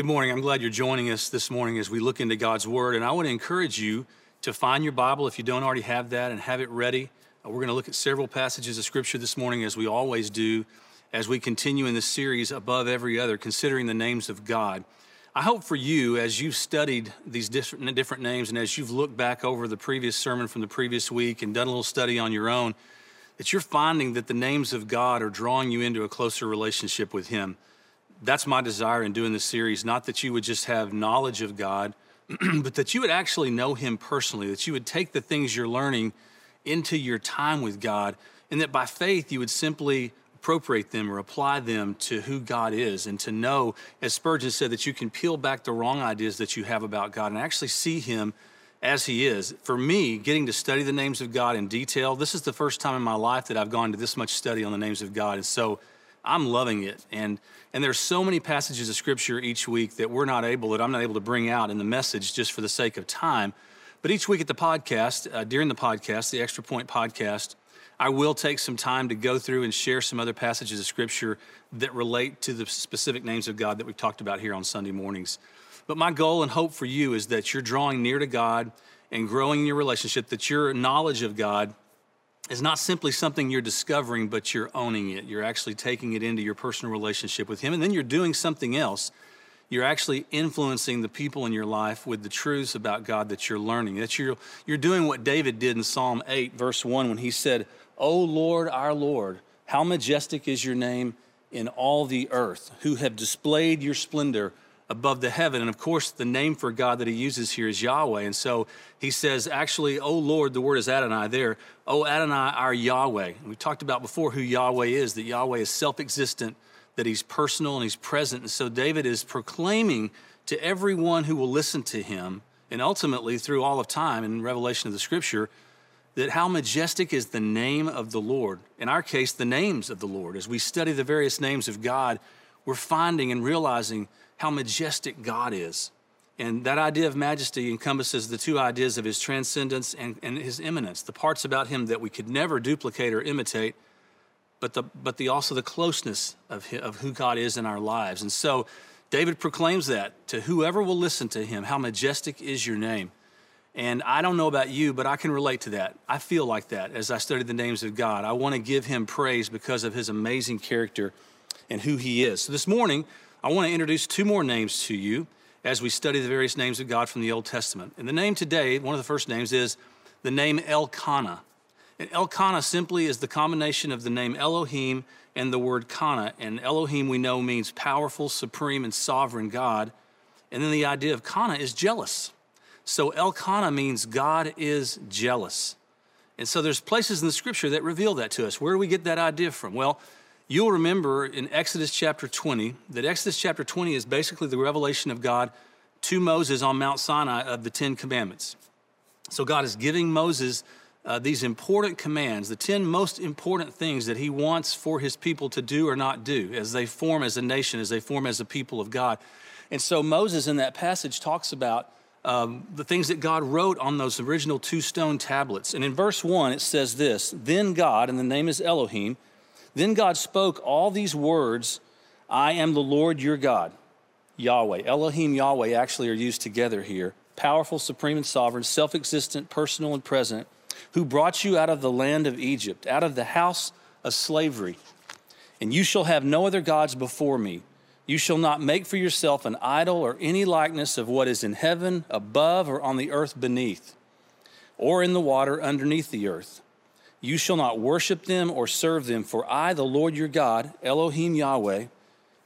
Good morning. I'm glad you're joining us this morning as we look into God's Word. And I want to encourage you to find your Bible if you don't already have that and have it ready. Uh, we're going to look at several passages of Scripture this morning, as we always do, as we continue in this series above every other, considering the names of God. I hope for you, as you've studied these different, different names and as you've looked back over the previous sermon from the previous week and done a little study on your own, that you're finding that the names of God are drawing you into a closer relationship with Him that's my desire in doing this series not that you would just have knowledge of God, but that you would actually know Him personally, that you would take the things you're learning into your time with God, and that by faith you would simply appropriate them or apply them to who God is, and to know, as Spurgeon said, that you can peel back the wrong ideas that you have about God and actually see Him as He is. For me, getting to study the names of God in detail, this is the first time in my life that I've gone to this much study on the names of God. And so I'm loving it. And and there's so many passages of scripture each week that we're not able, that I'm not able to bring out in the message just for the sake of time. But each week at the podcast, uh, during the podcast, the Extra Point podcast, I will take some time to go through and share some other passages of scripture that relate to the specific names of God that we've talked about here on Sunday mornings. But my goal and hope for you is that you're drawing near to God and growing in your relationship, that your knowledge of God is not simply something you're discovering, but you're owning it. You're actually taking it into your personal relationship with Him. And then you're doing something else. You're actually influencing the people in your life with the truths about God that you're learning. That you're, you're doing what David did in Psalm 8, verse 1, when he said, O Lord, our Lord, how majestic is your name in all the earth, who have displayed your splendor above the heaven. And of course, the name for God that he uses here is Yahweh. And so he says, actually, oh Lord, the word is Adonai there. Oh Adonai, our Yahweh. And we talked about before who Yahweh is, that Yahweh is self existent, that he's personal and he's present. And so David is proclaiming to everyone who will listen to him, and ultimately through all of time in revelation of the scripture, that how majestic is the name of the Lord. In our case, the names of the Lord. As we study the various names of God, we're finding and realizing how majestic God is. And that idea of majesty encompasses the two ideas of his transcendence and, and his immanence, the parts about him that we could never duplicate or imitate, but, the, but the, also the closeness of, his, of who God is in our lives. And so David proclaims that to whoever will listen to him, how majestic is your name. And I don't know about you, but I can relate to that. I feel like that as I study the names of God. I want to give him praise because of his amazing character and who he is. So this morning, I want to introduce two more names to you as we study the various names of God from the Old Testament. And the name today, one of the first names, is the name Elkanah. And Elkanah simply is the combination of the name Elohim and the word Kana. And Elohim we know means powerful, supreme, and sovereign God. And then the idea of Kana is jealous. So Elkanah means God is jealous. And so there's places in the scripture that reveal that to us. Where do we get that idea from? Well, You'll remember in Exodus chapter 20 that Exodus chapter 20 is basically the revelation of God to Moses on Mount Sinai of the Ten Commandments. So God is giving Moses uh, these important commands, the 10 most important things that he wants for his people to do or not do as they form as a nation, as they form as a people of God. And so Moses in that passage talks about um, the things that God wrote on those original two stone tablets. And in verse 1, it says this Then God, and the name is Elohim, then God spoke all these words I am the Lord your God, Yahweh. Elohim, Yahweh actually are used together here. Powerful, supreme, and sovereign, self existent, personal, and present, who brought you out of the land of Egypt, out of the house of slavery. And you shall have no other gods before me. You shall not make for yourself an idol or any likeness of what is in heaven, above, or on the earth beneath, or in the water underneath the earth. You shall not worship them or serve them, for I, the Lord your God, Elohim Yahweh,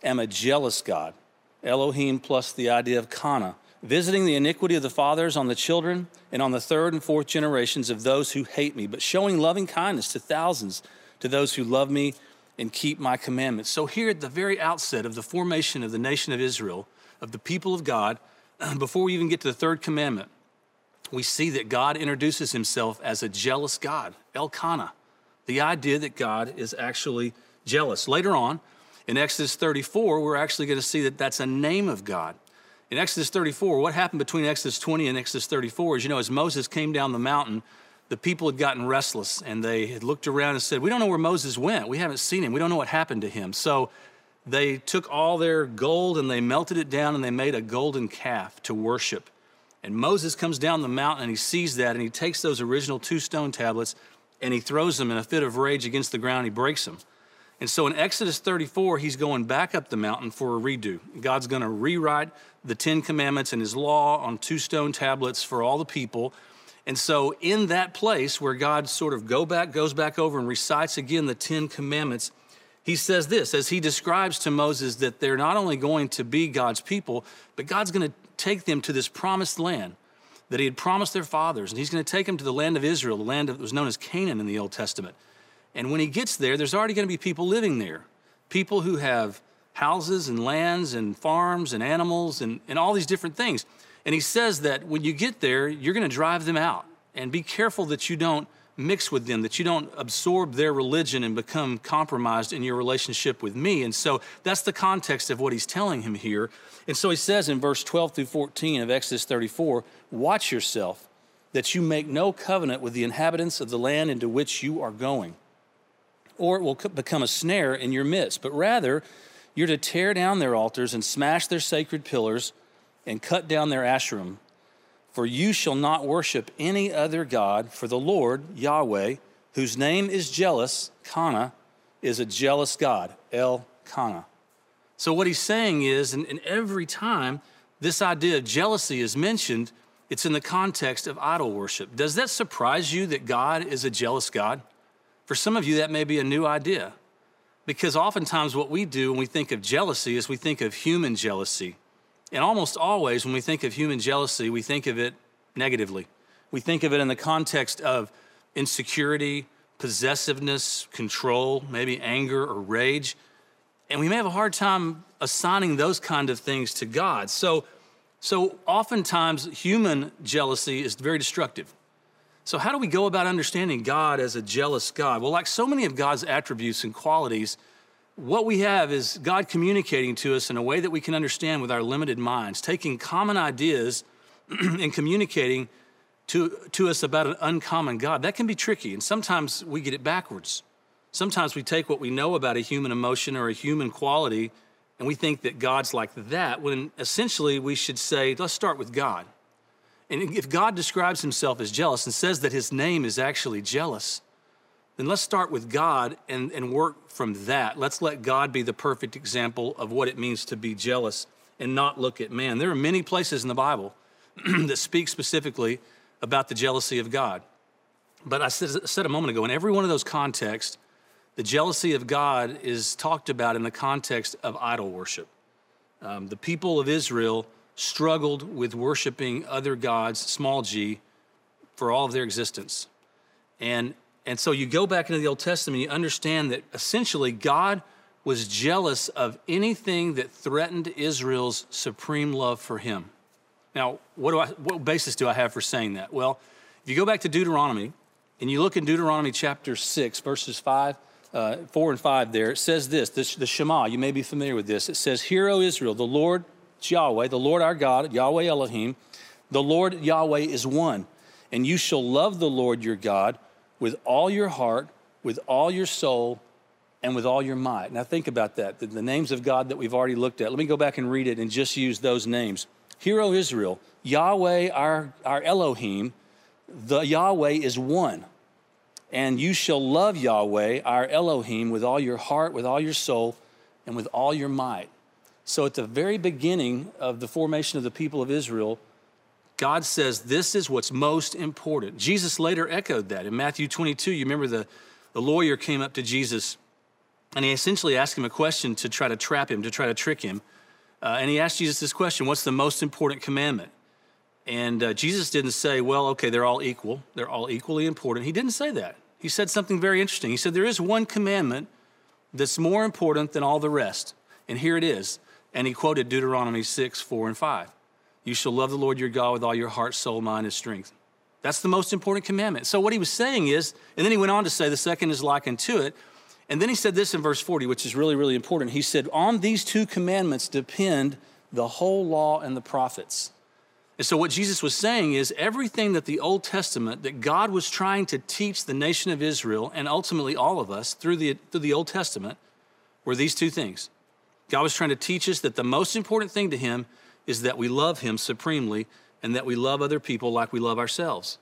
am a jealous God. Elohim plus the idea of Kana, visiting the iniquity of the fathers on the children and on the third and fourth generations of those who hate me, but showing loving kindness to thousands to those who love me and keep my commandments. So, here at the very outset of the formation of the nation of Israel, of the people of God, before we even get to the third commandment, we see that God introduces himself as a jealous God, Elkanah, the idea that God is actually jealous. Later on, in Exodus 34, we're actually going to see that that's a name of God. In Exodus 34, what happened between Exodus 20 and Exodus 34 is, you know, as Moses came down the mountain, the people had gotten restless and they had looked around and said, We don't know where Moses went. We haven't seen him. We don't know what happened to him. So they took all their gold and they melted it down and they made a golden calf to worship. And Moses comes down the mountain and he sees that and he takes those original two stone tablets and he throws them in a fit of rage against the ground. He breaks them. And so in Exodus 34, he's going back up the mountain for a redo. God's going to rewrite the Ten Commandments and his law on two stone tablets for all the people. And so in that place where God sort of go back, goes back over and recites again the Ten Commandments, he says this as he describes to Moses that they're not only going to be God's people, but God's going to take them to this promised land that he had promised their fathers. And he's going to take them to the land of Israel, the land that was known as Canaan in the Old Testament. And when he gets there, there's already going to be people living there, people who have houses and lands and farms and animals and, and all these different things. And he says that when you get there, you're going to drive them out. And be careful that you don't mix with them, that you don't absorb their religion and become compromised in your relationship with me. And so that's the context of what he's telling him here. And so he says in verse 12 through 14 of Exodus 34 Watch yourself that you make no covenant with the inhabitants of the land into which you are going or it will become a snare in your midst. But rather, you're to tear down their altars and smash their sacred pillars and cut down their asherim. For you shall not worship any other God, for the Lord, Yahweh, whose name is jealous, Kana, is a jealous God, El Kana. So, what he's saying is, and, and every time this idea of jealousy is mentioned, it's in the context of idol worship. Does that surprise you that God is a jealous God? For some of you, that may be a new idea because oftentimes what we do when we think of jealousy is we think of human jealousy. And almost always, when we think of human jealousy, we think of it negatively. We think of it in the context of insecurity, possessiveness, control, maybe anger or rage. And we may have a hard time assigning those kind of things to God. So, so oftentimes, human jealousy is very destructive. So, how do we go about understanding God as a jealous God? Well, like so many of God's attributes and qualities, what we have is God communicating to us in a way that we can understand with our limited minds, taking common ideas and communicating to, to us about an uncommon God. That can be tricky, and sometimes we get it backwards. Sometimes we take what we know about a human emotion or a human quality and we think that God's like that, when essentially we should say, let's start with God. And if God describes himself as jealous and says that his name is actually jealous, then let's start with God and, and work from that. Let's let God be the perfect example of what it means to be jealous and not look at man. There are many places in the Bible that speak specifically about the jealousy of God. But I said, said a moment ago, in every one of those contexts, the jealousy of God is talked about in the context of idol worship. Um, the people of Israel struggled with worshiping other gods, small g, for all of their existence. And, and so you go back into the Old Testament, you understand that essentially God was jealous of anything that threatened Israel's supreme love for him. Now, what, do I, what basis do I have for saying that? Well, if you go back to Deuteronomy and you look in Deuteronomy chapter 6, verses 5, uh, 4 and 5 there, it says this, this, the Shema, you may be familiar with this. It says, Hear, O Israel, the Lord Yahweh, the Lord our God, Yahweh Elohim. The Lord Yahweh is one. And you shall love the Lord your God with all your heart, with all your soul, and with all your might. Now think about that. The, the names of God that we've already looked at. Let me go back and read it and just use those names. Hear, O Israel, Yahweh our, our Elohim, the Yahweh is one. And you shall love Yahweh, our Elohim, with all your heart, with all your soul, and with all your might. So, at the very beginning of the formation of the people of Israel, God says this is what's most important. Jesus later echoed that. In Matthew 22, you remember the, the lawyer came up to Jesus and he essentially asked him a question to try to trap him, to try to trick him. Uh, and he asked Jesus this question What's the most important commandment? And uh, Jesus didn't say, Well, okay, they're all equal. They're all equally important. He didn't say that. He said something very interesting. He said, There is one commandment that's more important than all the rest. And here it is and he quoted Deuteronomy 6, 4, and 5. You shall love the Lord your God with all your heart, soul, mind, and strength. That's the most important commandment. So, what he was saying is, and then he went on to say, the second is likened to it. And then he said this in verse 40, which is really, really important. He said, On these two commandments depend the whole law and the prophets. And so, what Jesus was saying is everything that the Old Testament, that God was trying to teach the nation of Israel and ultimately all of us through the, through the Old Testament, were these two things God was trying to teach us that the most important thing to Him is that we love Him supremely and that we love other people like we love ourselves.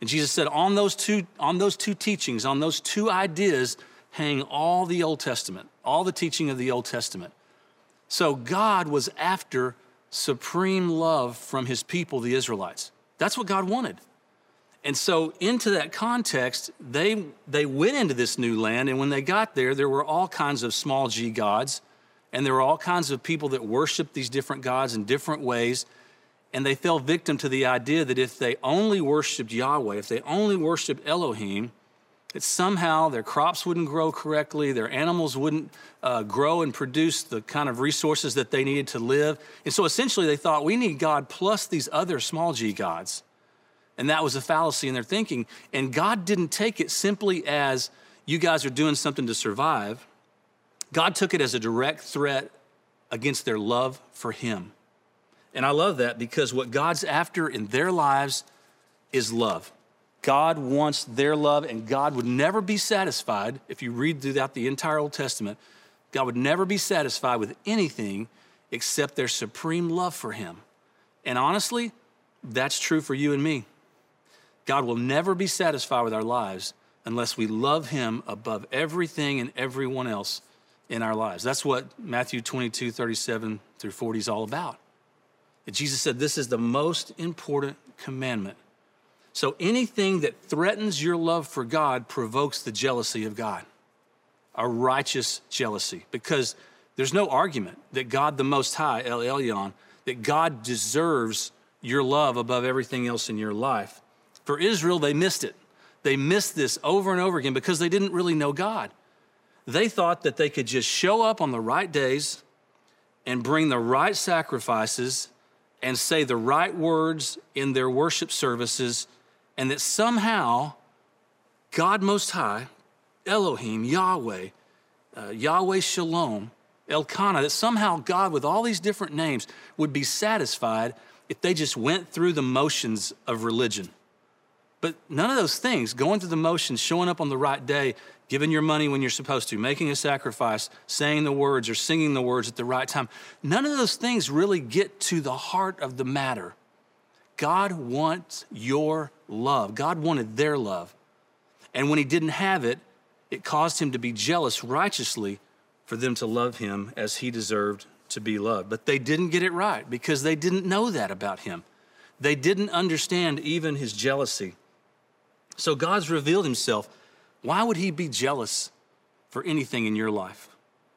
And Jesus said, on those two, on those two teachings, on those two ideas, hang all the Old Testament, all the teaching of the Old Testament. So God was after supreme love from his people, the Israelites. That's what God wanted. And so, into that context, they, they went into this new land, and when they got there, there were all kinds of small g gods, and there were all kinds of people that worshiped these different gods in different ways. And they fell victim to the idea that if they only worshiped Yahweh, if they only worshiped Elohim, that somehow their crops wouldn't grow correctly, their animals wouldn't uh, grow and produce the kind of resources that they needed to live. And so essentially they thought, we need God plus these other small g gods. And that was a fallacy in their thinking. And God didn't take it simply as you guys are doing something to survive. God took it as a direct threat against their love for Him. And I love that because what God's after in their lives is love. God wants their love, and God would never be satisfied. If you read throughout the entire Old Testament, God would never be satisfied with anything except their supreme love for Him. And honestly, that's true for you and me. God will never be satisfied with our lives unless we love Him above everything and everyone else in our lives. That's what Matthew 22, 37 through 40 is all about. Jesus said, This is the most important commandment. So anything that threatens your love for God provokes the jealousy of God, a righteous jealousy, because there's no argument that God the Most High, El Elyon, that God deserves your love above everything else in your life. For Israel, they missed it. They missed this over and over again because they didn't really know God. They thought that they could just show up on the right days and bring the right sacrifices and say the right words in their worship services, and that somehow God Most High, Elohim, Yahweh, uh, Yahweh Shalom, Elkanah, that somehow God, with all these different names, would be satisfied if they just went through the motions of religion. But none of those things, going through the motions, showing up on the right day, giving your money when you're supposed to, making a sacrifice, saying the words or singing the words at the right time, none of those things really get to the heart of the matter. God wants your love. God wanted their love. And when he didn't have it, it caused him to be jealous righteously for them to love him as he deserved to be loved. But they didn't get it right because they didn't know that about him. They didn't understand even his jealousy. So God's revealed himself. Why would he be jealous for anything in your life?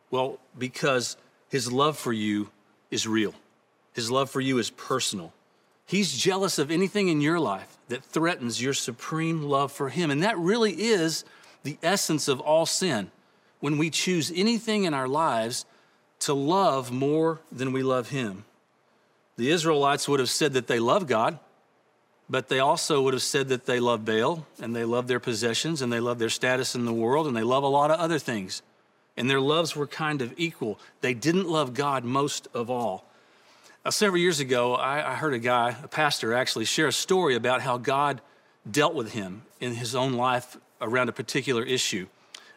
Well, because his love for you is real, his love for you is personal. He's jealous of anything in your life that threatens your supreme love for him. And that really is the essence of all sin. When we choose anything in our lives to love more than we love him. The Israelites would have said that they love God, but they also would have said that they love Baal and they love their possessions and they love their status in the world and they love a lot of other things. And their loves were kind of equal. They didn't love God most of all. Several years ago, I, I heard a guy, a pastor actually, share a story about how God dealt with him in his own life around a particular issue.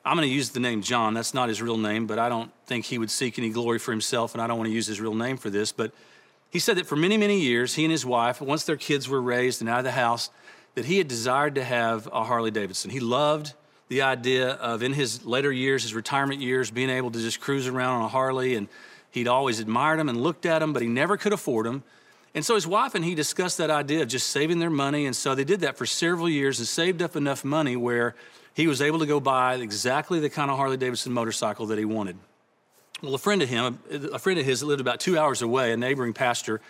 I'm going to use the name John. That's not his real name, but I don't think he would seek any glory for himself, and I don't want to use his real name for this. But he said that for many, many years, he and his wife, once their kids were raised and out of the house, that he had desired to have a Harley Davidson. He loved the idea of, in his later years, his retirement years, being able to just cruise around on a Harley. And he'd always admired them and looked at them, but he never could afford them. And so his wife and he discussed that idea of just saving their money. And so they did that for several years and saved up enough money where he was able to go buy exactly the kind of Harley Davidson motorcycle that he wanted. Well, a friend of him, a friend of his that lived about two hours away, a neighboring pastor,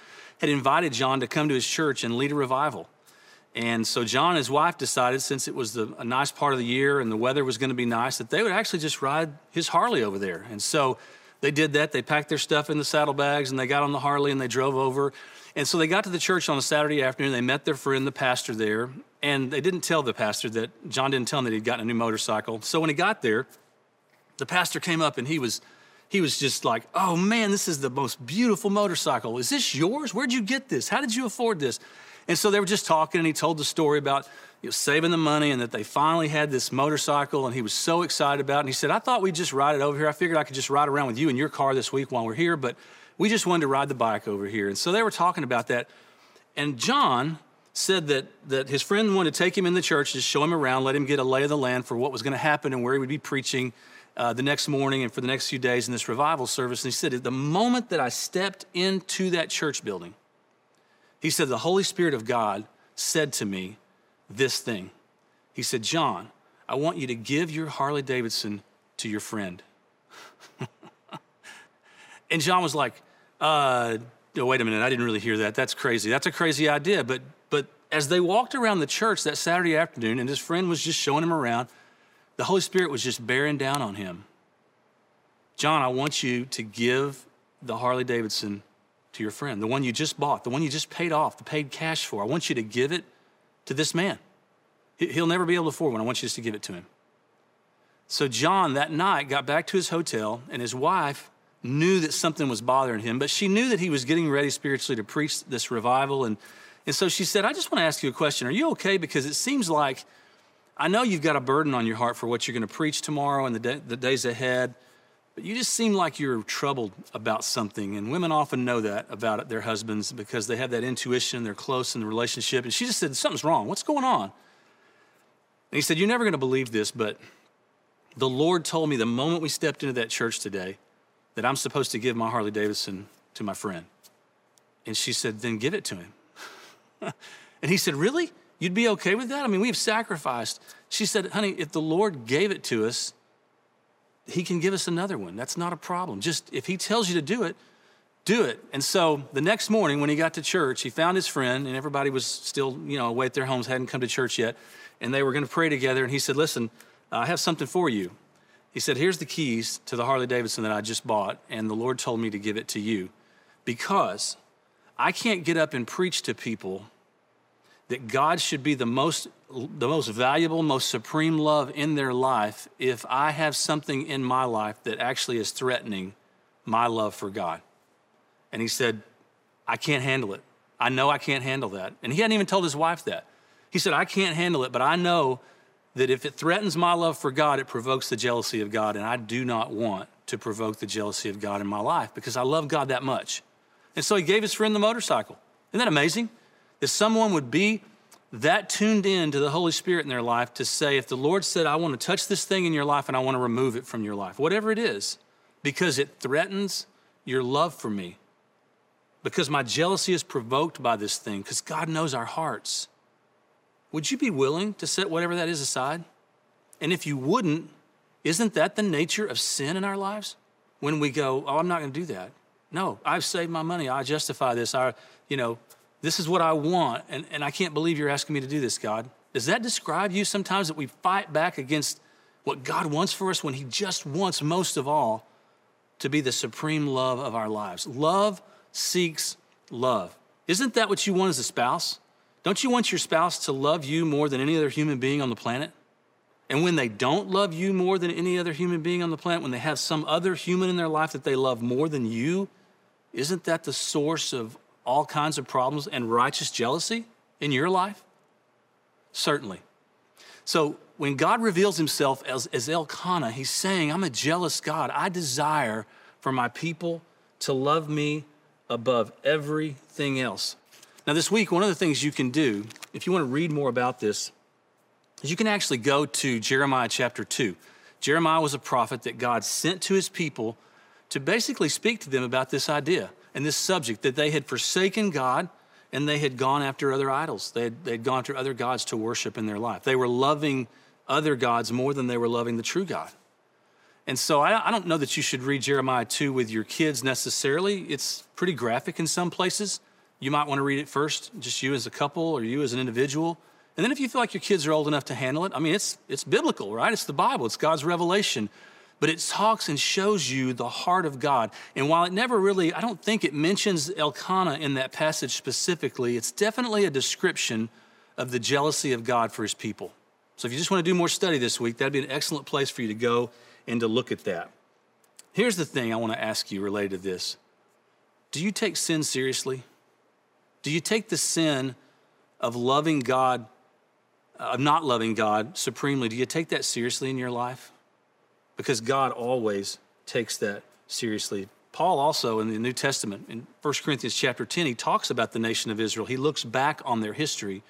had invited John to come to his church and lead a revival. And so John and his wife decided, since it was the, a nice part of the year and the weather was going to be nice, that they would actually just ride his Harley over there. And so they did that. They packed their stuff in the saddlebags and they got on the Harley and they drove over. And so they got to the church on a Saturday afternoon. They met their friend, the pastor there, and they didn't tell the pastor that John didn't tell him that he'd gotten a new motorcycle. So when he got there, the pastor came up and he was he was just like, oh man, this is the most beautiful motorcycle. Is this yours? Where'd you get this? How did you afford this? And so they were just talking, and he told the story about you know, saving the money and that they finally had this motorcycle, and he was so excited about it. And he said, I thought we'd just ride it over here. I figured I could just ride around with you in your car this week while we're here, but we just wanted to ride the bike over here. And so they were talking about that. And John said that, that his friend wanted to take him in the church, just show him around, let him get a lay of the land for what was going to happen and where he would be preaching uh, the next morning and for the next few days in this revival service. And he said, the moment that I stepped into that church building, he said, the Holy Spirit of God said to me this thing. He said, John, I want you to give your Harley Davidson to your friend. and John was like, uh, oh, wait a minute, I didn't really hear that. That's crazy. That's a crazy idea. But, but as they walked around the church that Saturday afternoon and his friend was just showing him around, the Holy Spirit was just bearing down on him. John, I want you to give the Harley Davidson to your friend, the one you just bought, the one you just paid off, the paid cash for. I want you to give it to this man. He'll never be able to afford one. I want you just to give it to him. So John that night got back to his hotel, and his wife knew that something was bothering him, but she knew that he was getting ready spiritually to preach this revival. And, and so she said, I just want to ask you a question. Are you okay? Because it seems like I know you've got a burden on your heart for what you're going to preach tomorrow and the, day, the days ahead, but you just seem like you're troubled about something. And women often know that about their husbands because they have that intuition, they're close in the relationship. And she just said, Something's wrong. What's going on? And he said, You're never going to believe this, but the Lord told me the moment we stepped into that church today that I'm supposed to give my Harley Davidson to my friend. And she said, Then give it to him. and he said, Really? You'd be okay with that? I mean, we've sacrificed. She said, honey, if the Lord gave it to us, he can give us another one. That's not a problem. Just if he tells you to do it, do it. And so the next morning when he got to church, he found his friend, and everybody was still, you know, away at their homes, hadn't come to church yet. And they were going to pray together. And he said, Listen, I have something for you. He said, Here's the keys to the Harley Davidson that I just bought, and the Lord told me to give it to you because I can't get up and preach to people that God should be the most, the most valuable, most supreme love in their life if I have something in my life that actually is threatening my love for God. And he said, I can't handle it. I know I can't handle that. And he hadn't even told his wife that. He said, I can't handle it, but I know that if it threatens my love for God, it provokes the jealousy of God. And I do not want to provoke the jealousy of God in my life because I love God that much. And so he gave his friend the motorcycle. Isn't that amazing? If someone would be that tuned in to the Holy Spirit in their life to say, if the Lord said, I want to touch this thing in your life and I want to remove it from your life, whatever it is, because it threatens your love for me, because my jealousy is provoked by this thing, because God knows our hearts, would you be willing to set whatever that is aside? And if you wouldn't, isn't that the nature of sin in our lives? When we go, oh, I'm not going to do that. No, I've saved my money. I justify this. I, you know, this is what I want, and, and I can't believe you're asking me to do this, God. Does that describe you sometimes that we fight back against what God wants for us when He just wants most of all to be the supreme love of our lives? Love seeks love. Isn't that what you want as a spouse? Don't you want your spouse to love you more than any other human being on the planet? And when they don't love you more than any other human being on the planet, when they have some other human in their life that they love more than you, isn't that the source of all kinds of problems and righteous jealousy in your life? Certainly. So when God reveals himself as, as Elkanah, he's saying, I'm a jealous God. I desire for my people to love me above everything else. Now, this week, one of the things you can do, if you want to read more about this, is you can actually go to Jeremiah chapter 2. Jeremiah was a prophet that God sent to his people to basically speak to them about this idea and this subject that they had forsaken God and they had gone after other idols. They had, they had gone after other gods to worship in their life. They were loving other gods more than they were loving the true God. And so I, I don't know that you should read Jeremiah 2 with your kids necessarily. It's pretty graphic in some places. You might want to read it first, just you as a couple or you as an individual. And then if you feel like your kids are old enough to handle it, I mean, it's, it's biblical, right? It's the Bible, it's God's revelation but it talks and shows you the heart of God. And while it never really, I don't think it mentions Elkanah in that passage specifically, it's definitely a description of the jealousy of God for his people. So if you just want to do more study this week, that'd be an excellent place for you to go and to look at that. Here's the thing I want to ask you related to this Do you take sin seriously? Do you take the sin of loving God, of not loving God supremely, do you take that seriously in your life? Because God always takes that seriously. Paul also in the New Testament, in 1 Corinthians chapter 10, he talks about the nation of Israel. He looks back on their history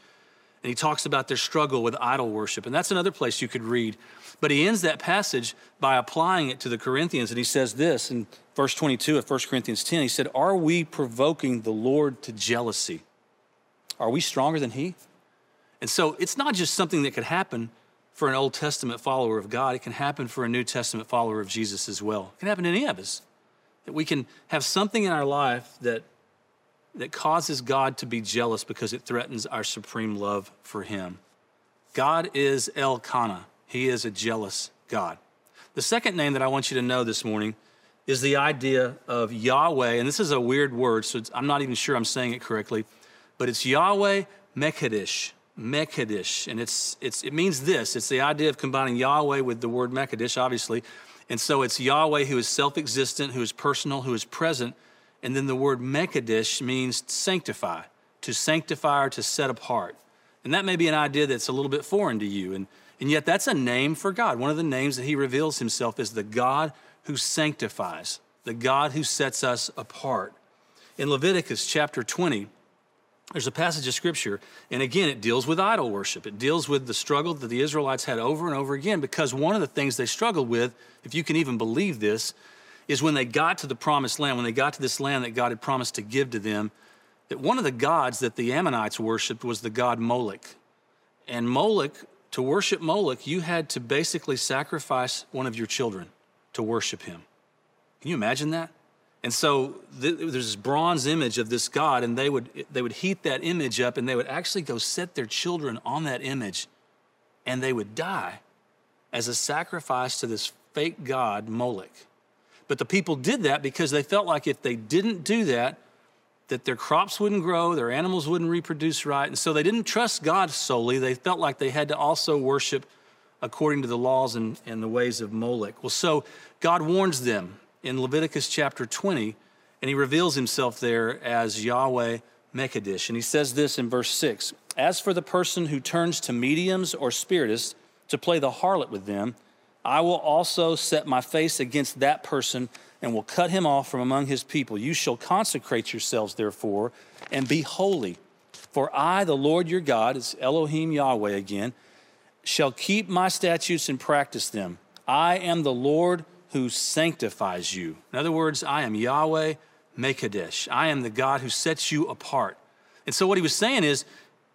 and he talks about their struggle with idol worship. And that's another place you could read. But he ends that passage by applying it to the Corinthians. And he says this in verse 22 of 1 Corinthians 10 He said, Are we provoking the Lord to jealousy? Are we stronger than he? And so it's not just something that could happen for an Old Testament follower of God, it can happen for a New Testament follower of Jesus as well. It can happen to any of us. That we can have something in our life that, that causes God to be jealous because it threatens our supreme love for him. God is Elkanah, he is a jealous God. The second name that I want you to know this morning is the idea of Yahweh, and this is a weird word, so I'm not even sure I'm saying it correctly but it's Yahweh Mekadesh. Mekadesh. And it's, it's, it means this it's the idea of combining Yahweh with the word Mekadesh, obviously. And so it's Yahweh who is self existent, who is personal, who is present. And then the word Mekadesh means sanctify, to sanctify or to set apart. And that may be an idea that's a little bit foreign to you. And, and yet that's a name for God. One of the names that he reveals himself is the God who sanctifies, the God who sets us apart. In Leviticus chapter 20, there's a passage of scripture, and again, it deals with idol worship. It deals with the struggle that the Israelites had over and over again because one of the things they struggled with, if you can even believe this, is when they got to the promised land, when they got to this land that God had promised to give to them, that one of the gods that the Ammonites worshiped was the god Moloch. And Moloch, to worship Moloch, you had to basically sacrifice one of your children to worship him. Can you imagine that? And so th- there's this bronze image of this God, and they would, they would heat that image up and they would actually go set their children on that image and they would die as a sacrifice to this fake God, Moloch. But the people did that because they felt like if they didn't do that, that their crops wouldn't grow, their animals wouldn't reproduce right. And so they didn't trust God solely. They felt like they had to also worship according to the laws and, and the ways of Moloch. Well, so God warns them in Leviticus chapter 20, and he reveals himself there as Yahweh Mekadesh. And he says this in verse 6 As for the person who turns to mediums or spiritists to play the harlot with them, I will also set my face against that person and will cut him off from among his people. You shall consecrate yourselves, therefore, and be holy. For I, the Lord your God, is Elohim Yahweh again, shall keep my statutes and practice them. I am the Lord who sanctifies you. In other words, I am Yahweh Mekadesh. I am the God who sets you apart. And so what he was saying is,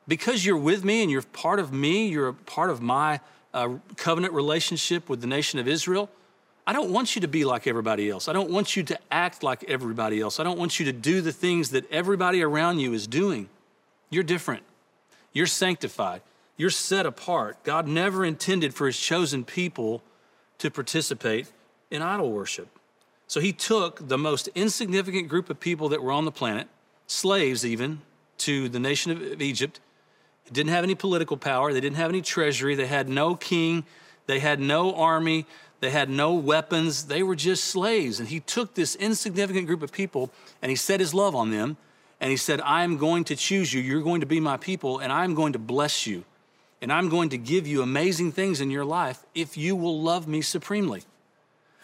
because you're with me and you're part of me, you're a part of my uh, covenant relationship with the nation of Israel. I don't want you to be like everybody else. I don't want you to act like everybody else. I don't want you to do the things that everybody around you is doing. You're different. You're sanctified. You're set apart. God never intended for his chosen people to participate in idol worship. So he took the most insignificant group of people that were on the planet, slaves even, to the nation of Egypt. It didn't have any political power, they didn't have any treasury, they had no king, they had no army, they had no weapons, they were just slaves. And he took this insignificant group of people and he set his love on them. And he said, I am going to choose you. You're going to be my people, and I'm going to bless you. And I'm going to give you amazing things in your life if you will love me supremely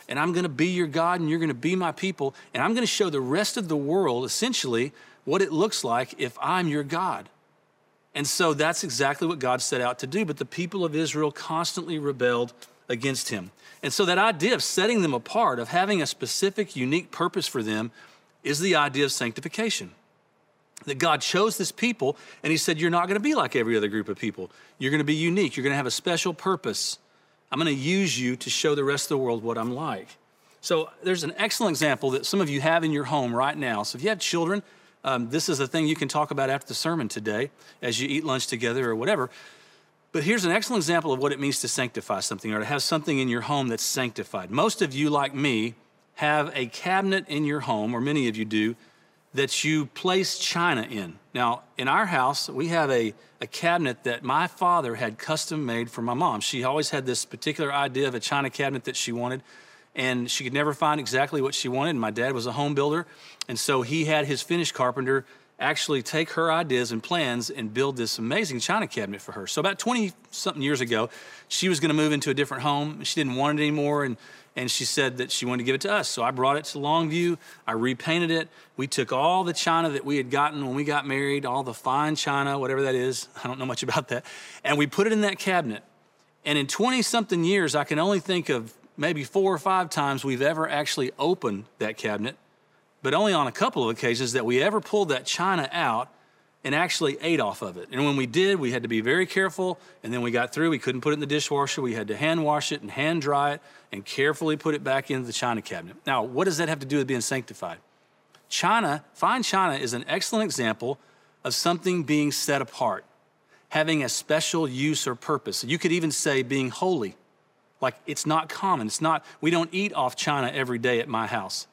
and I'm going to be your God and you're going to be my people. And I'm going to show the rest of the world essentially what it looks like if I'm your God. And so that's exactly what God set out to do. But the people of Israel constantly rebelled against him. And so that idea of setting them apart, of having a specific, unique purpose for them, is the idea of sanctification. That God chose this people and he said, You're not going to be like every other group of people. You're going to be unique. You're going to have a special purpose. I'm going to use you to show the rest of the world what I'm like. So there's an excellent example that some of you have in your home right now. So if you have children, um, this is a thing you can talk about after the sermon today as you eat lunch together or whatever. But here's an excellent example of what it means to sanctify something or to have something in your home that's sanctified. Most of you, like me, have a cabinet in your home, or many of you do, that you place china in. Now, in our house, we have a, a cabinet that my father had custom made for my mom. She always had this particular idea of a china cabinet that she wanted. and she could never find exactly what she wanted. And My dad was a home builder, and so he had his finish carpenter actually take her ideas and plans and build this amazing china cabinet for her. So about 20 something years ago, she was going to move into a different home. She didn't want it anymore and and she said that she wanted to give it to us. So I brought it to Longview. I repainted it. We took all the china that we had gotten when we got married, all the fine china, whatever that is. I don't know much about that. And we put it in that cabinet. And in 20 something years, I can only think of maybe four or five times we've ever actually opened that cabinet, but only on a couple of occasions that we ever pulled that china out and actually ate off of it. And when we did, we had to be very careful. And then we got through, we couldn't put it in the dishwasher. We had to hand wash it and hand dry it and carefully put it back into the china cabinet. Now, what does that have to do with being sanctified? China, fine china, is an excellent example of something being set apart, having a special use or purpose. You could even say being holy. Like it's not common. It's not, we don't eat off china every day at my house.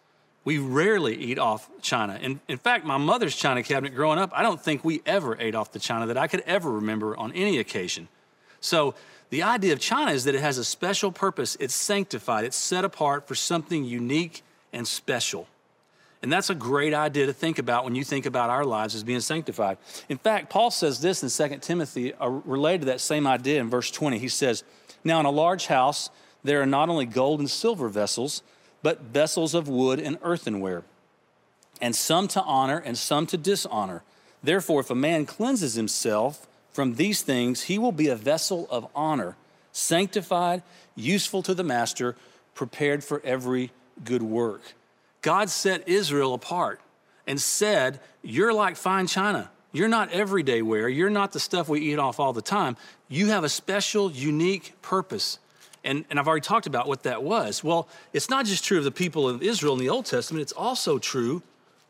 We rarely eat off china. In, in fact, my mother's china cabinet growing up, I don't think we ever ate off the china that I could ever remember on any occasion. So the idea of china is that it has a special purpose. It's sanctified, it's set apart for something unique and special. And that's a great idea to think about when you think about our lives as being sanctified. In fact, Paul says this in 2 Timothy uh, related to that same idea in verse 20. He says, Now in a large house, there are not only gold and silver vessels, but vessels of wood and earthenware, and some to honor and some to dishonor. Therefore, if a man cleanses himself from these things, he will be a vessel of honor, sanctified, useful to the master, prepared for every good work. God set Israel apart and said, You're like fine china. You're not everyday wear. You're not the stuff we eat off all the time. You have a special, unique purpose. And, and I've already talked about what that was. Well, it's not just true of the people of Israel in the Old Testament, it's also true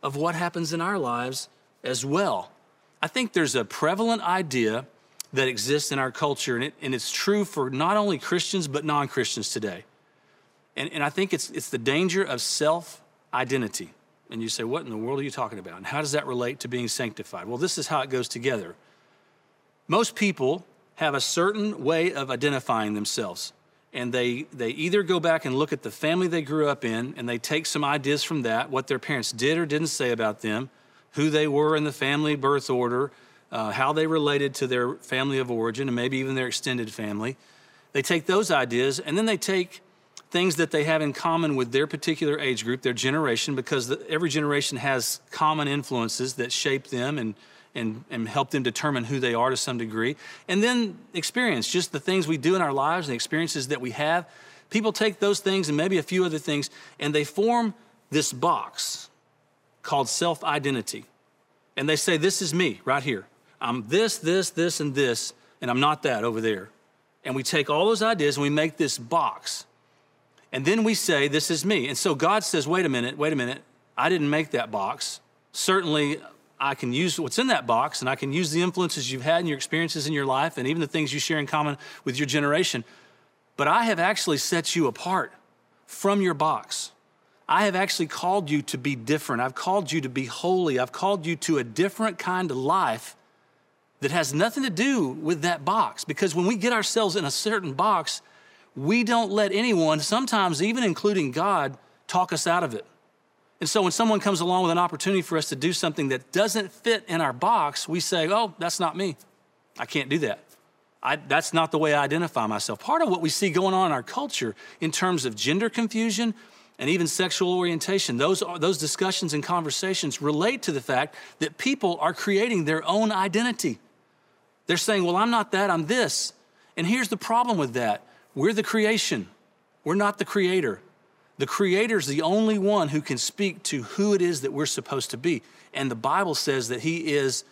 of what happens in our lives as well. I think there's a prevalent idea that exists in our culture, and, it, and it's true for not only Christians, but non Christians today. And, and I think it's, it's the danger of self identity. And you say, What in the world are you talking about? And how does that relate to being sanctified? Well, this is how it goes together. Most people have a certain way of identifying themselves and they, they either go back and look at the family they grew up in and they take some ideas from that, what their parents did or didn't say about them, who they were in the family birth order, uh, how they related to their family of origin, and maybe even their extended family. They take those ideas and then they take things that they have in common with their particular age group, their generation, because the, every generation has common influences that shape them and and, and help them determine who they are to some degree. And then experience, just the things we do in our lives and the experiences that we have. People take those things and maybe a few other things, and they form this box called self identity. And they say, This is me right here. I'm this, this, this, and this, and I'm not that over there. And we take all those ideas and we make this box. And then we say, This is me. And so God says, Wait a minute, wait a minute. I didn't make that box. Certainly, I can use what's in that box and I can use the influences you've had and your experiences in your life and even the things you share in common with your generation. But I have actually set you apart from your box. I have actually called you to be different. I've called you to be holy. I've called you to a different kind of life that has nothing to do with that box. Because when we get ourselves in a certain box, we don't let anyone, sometimes even including God, talk us out of it. And so when someone comes along with an opportunity for us to do something that doesn't fit in our box, we say, oh, that's not me. I can't do that. I, that's not the way I identify myself. Part of what we see going on in our culture in terms of gender confusion and even sexual orientation, those, those discussions and conversations relate to the fact that people are creating their own identity. They're saying, well, I'm not that, I'm this. And here's the problem with that we're the creation, we're not the creator. The Creator is the only one who can speak to who it is that we're supposed to be. And the Bible says that He is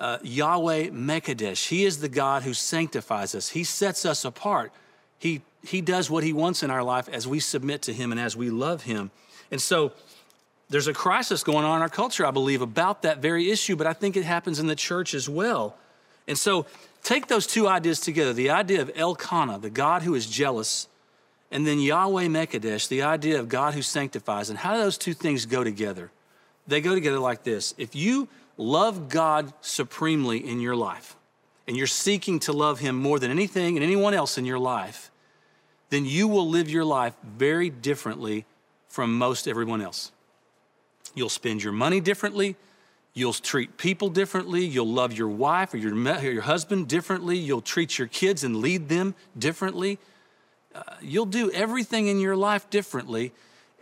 uh, Yahweh Mekadesh. He is the God who sanctifies us, He sets us apart. He, he does what He wants in our life as we submit to Him and as we love Him. And so, there's a crisis going on in our culture, I believe, about that very issue, but I think it happens in the church as well. And so, take those two ideas together the idea of Elkanah, the God who is jealous, and then Yahweh Mekadesh, the idea of God who sanctifies. And how do those two things go together? They go together like this. If you love God supremely in your life, and you're seeking to love Him more than anything and anyone else in your life, then you will live your life very differently from most everyone else. You'll spend your money differently. You'll treat people differently. You'll love your wife or your, your husband differently. You'll treat your kids and lead them differently. Uh, you'll do everything in your life differently.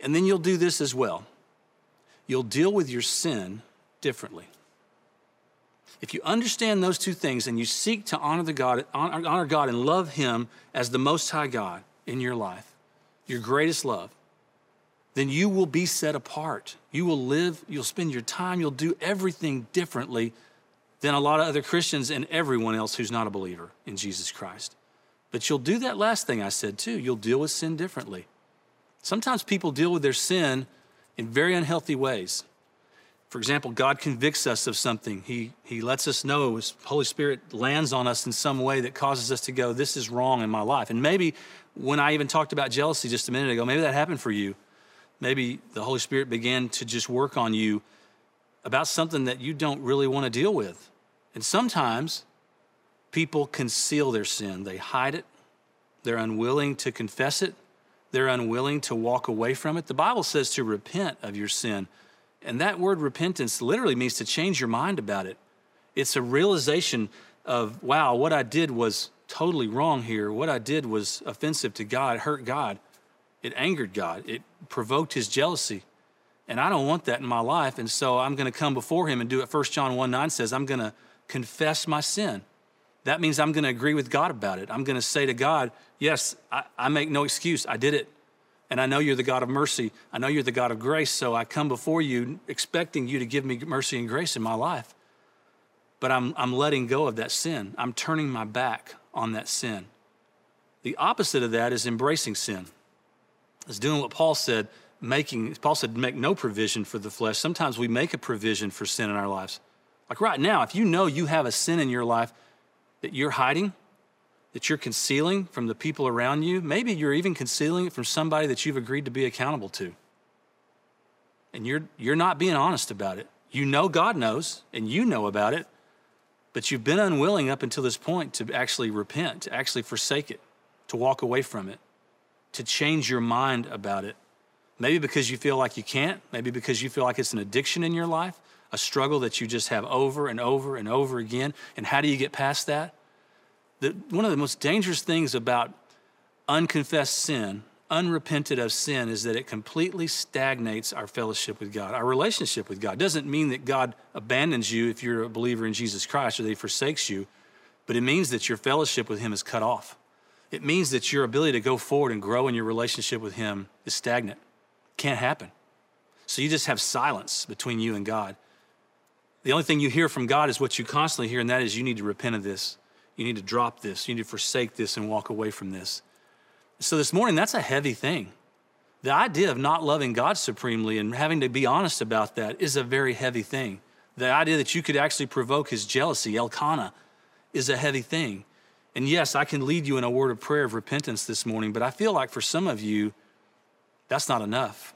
And then you'll do this as well you'll deal with your sin differently. If you understand those two things and you seek to honor, the God, honor God and love Him as the Most High God in your life, your greatest love, then you will be set apart. You will live, you'll spend your time, you'll do everything differently than a lot of other Christians and everyone else who's not a believer in Jesus Christ. But you'll do that last thing I said too. You'll deal with sin differently. Sometimes people deal with their sin in very unhealthy ways. For example, God convicts us of something. He, he lets us know, His Holy Spirit lands on us in some way that causes us to go, This is wrong in my life. And maybe when I even talked about jealousy just a minute ago, maybe that happened for you. Maybe the Holy Spirit began to just work on you about something that you don't really want to deal with. And sometimes people conceal their sin, they hide it, they're unwilling to confess it, they're unwilling to walk away from it. The Bible says to repent of your sin. And that word repentance literally means to change your mind about it. It's a realization of, wow, what I did was totally wrong here. What I did was offensive to God, hurt God. It angered God. It provoked his jealousy. And I don't want that in my life. And so I'm going to come before him and do what 1 John 1 9 says I'm going to confess my sin. That means I'm going to agree with God about it. I'm going to say to God, Yes, I, I, make no excuse. I did it. And I know you're the God of mercy. I know you're the God of grace. So I come before you expecting you to give me mercy and grace in my life. But I'm, I'm letting go of that sin. I'm turning my back on that sin. The opposite of that is embracing sin. It's doing what Paul said, making, Paul said, make no provision for the flesh. Sometimes we make a provision for sin in our lives. Like right now, if you know you have a sin in your life that you're hiding, that you're concealing from the people around you. Maybe you're even concealing it from somebody that you've agreed to be accountable to. And you're, you're not being honest about it. You know God knows, and you know about it, but you've been unwilling up until this point to actually repent, to actually forsake it, to walk away from it, to change your mind about it. Maybe because you feel like you can't, maybe because you feel like it's an addiction in your life, a struggle that you just have over and over and over again. And how do you get past that? One of the most dangerous things about unconfessed sin, unrepented of sin, is that it completely stagnates our fellowship with God, our relationship with God. Doesn't mean that God abandons you if you're a believer in Jesus Christ or that He forsakes you, but it means that your fellowship with Him is cut off. It means that your ability to go forward and grow in your relationship with Him is stagnant. Can't happen. So you just have silence between you and God. The only thing you hear from God is what you constantly hear, and that is you need to repent of this. You need to drop this. You need to forsake this and walk away from this. So this morning, that's a heavy thing. The idea of not loving God supremely and having to be honest about that is a very heavy thing. The idea that you could actually provoke his jealousy, El Kanna, is a heavy thing. And yes, I can lead you in a word of prayer of repentance this morning, but I feel like for some of you, that's not enough.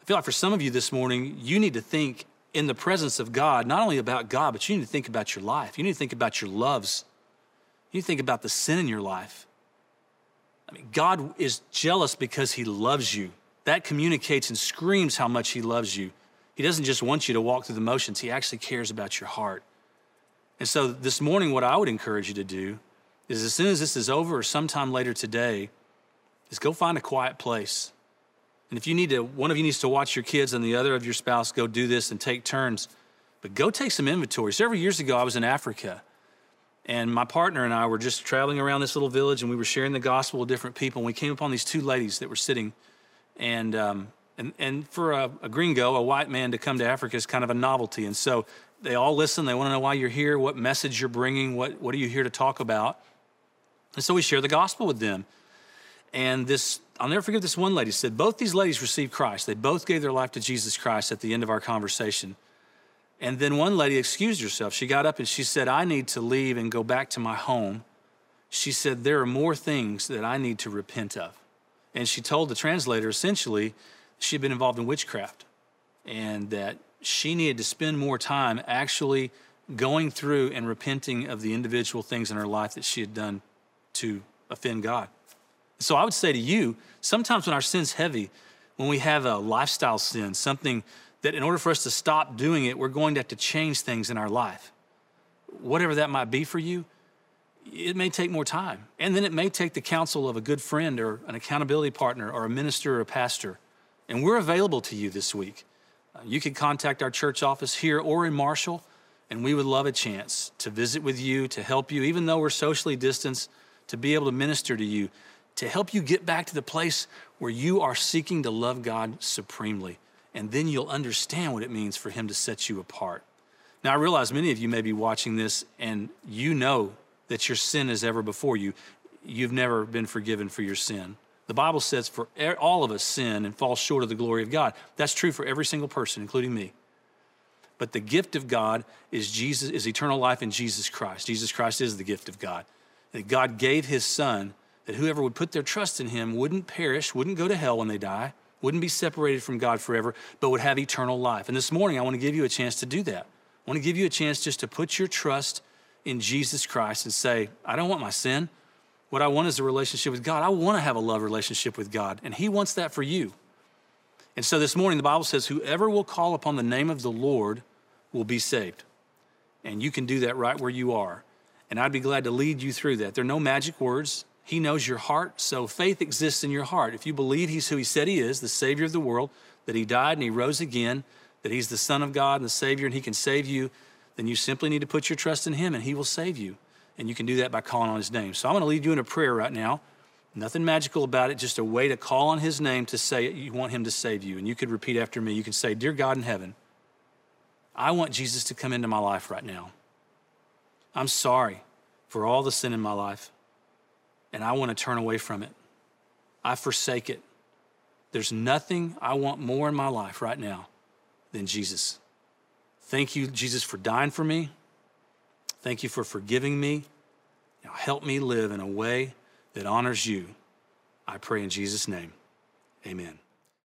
I feel like for some of you this morning, you need to think in the presence of God, not only about God, but you need to think about your life. You need to think about your loves you think about the sin in your life. I mean, God is jealous because he loves you. That communicates and screams how much he loves you. He doesn't just want you to walk through the motions, he actually cares about your heart. And so this morning, what I would encourage you to do is as soon as this is over or sometime later today, is go find a quiet place. And if you need to, one of you needs to watch your kids and the other of your spouse go do this and take turns. But go take some inventory. Several years ago, I was in Africa and my partner and I were just traveling around this little village and we were sharing the gospel with different people. And we came upon these two ladies that were sitting. And, um, and, and for a, a gringo, a white man to come to Africa is kind of a novelty. And so they all listen. They want to know why you're here, what message you're bringing, what, what are you here to talk about. And so we share the gospel with them. And this, I'll never forget this one lady said, both these ladies received Christ. They both gave their life to Jesus Christ at the end of our conversation. And then one lady excused herself. She got up and she said, I need to leave and go back to my home. She said, There are more things that I need to repent of. And she told the translator essentially she had been involved in witchcraft and that she needed to spend more time actually going through and repenting of the individual things in her life that she had done to offend God. So I would say to you, sometimes when our sin's heavy, when we have a lifestyle sin, something that in order for us to stop doing it, we're going to have to change things in our life. Whatever that might be for you, it may take more time. And then it may take the counsel of a good friend or an accountability partner or a minister or a pastor. And we're available to you this week. Uh, you can contact our church office here or in Marshall, and we would love a chance to visit with you, to help you, even though we're socially distanced, to be able to minister to you, to help you get back to the place where you are seeking to love God supremely. And then you'll understand what it means for Him to set you apart. Now, I realize many of you may be watching this and you know that your sin is ever before you. You've never been forgiven for your sin. The Bible says for all of us sin and fall short of the glory of God. That's true for every single person, including me. But the gift of God is Jesus is eternal life in Jesus Christ. Jesus Christ is the gift of God. That God gave his son that whoever would put their trust in him wouldn't perish, wouldn't go to hell when they die, wouldn't be separated from God forever, but would have eternal life. And this morning I want to give you a chance to do that. I want to give you a chance just to put your trust in Jesus Christ and say, I don't want my sin. What I want is a relationship with God. I want to have a love relationship with God, and He wants that for you. And so this morning, the Bible says, Whoever will call upon the name of the Lord will be saved. And you can do that right where you are. And I'd be glad to lead you through that. There are no magic words. He knows your heart, so faith exists in your heart. If you believe He's who He said He is, the Savior of the world, that He died and He rose again, that He's the Son of God and the Savior, and He can save you, then you simply need to put your trust in Him and He will save you. And you can do that by calling on His name. So I'm going to lead you in a prayer right now. Nothing magical about it, just a way to call on His name to say you want Him to save you. And you could repeat after me. You can say, Dear God in heaven, I want Jesus to come into my life right now. I'm sorry for all the sin in my life, and I want to turn away from it. I forsake it. There's nothing I want more in my life right now than Jesus. Thank you, Jesus, for dying for me. Thank you for forgiving me. Now help me live in a way that honors you. I pray in Jesus' name. Amen.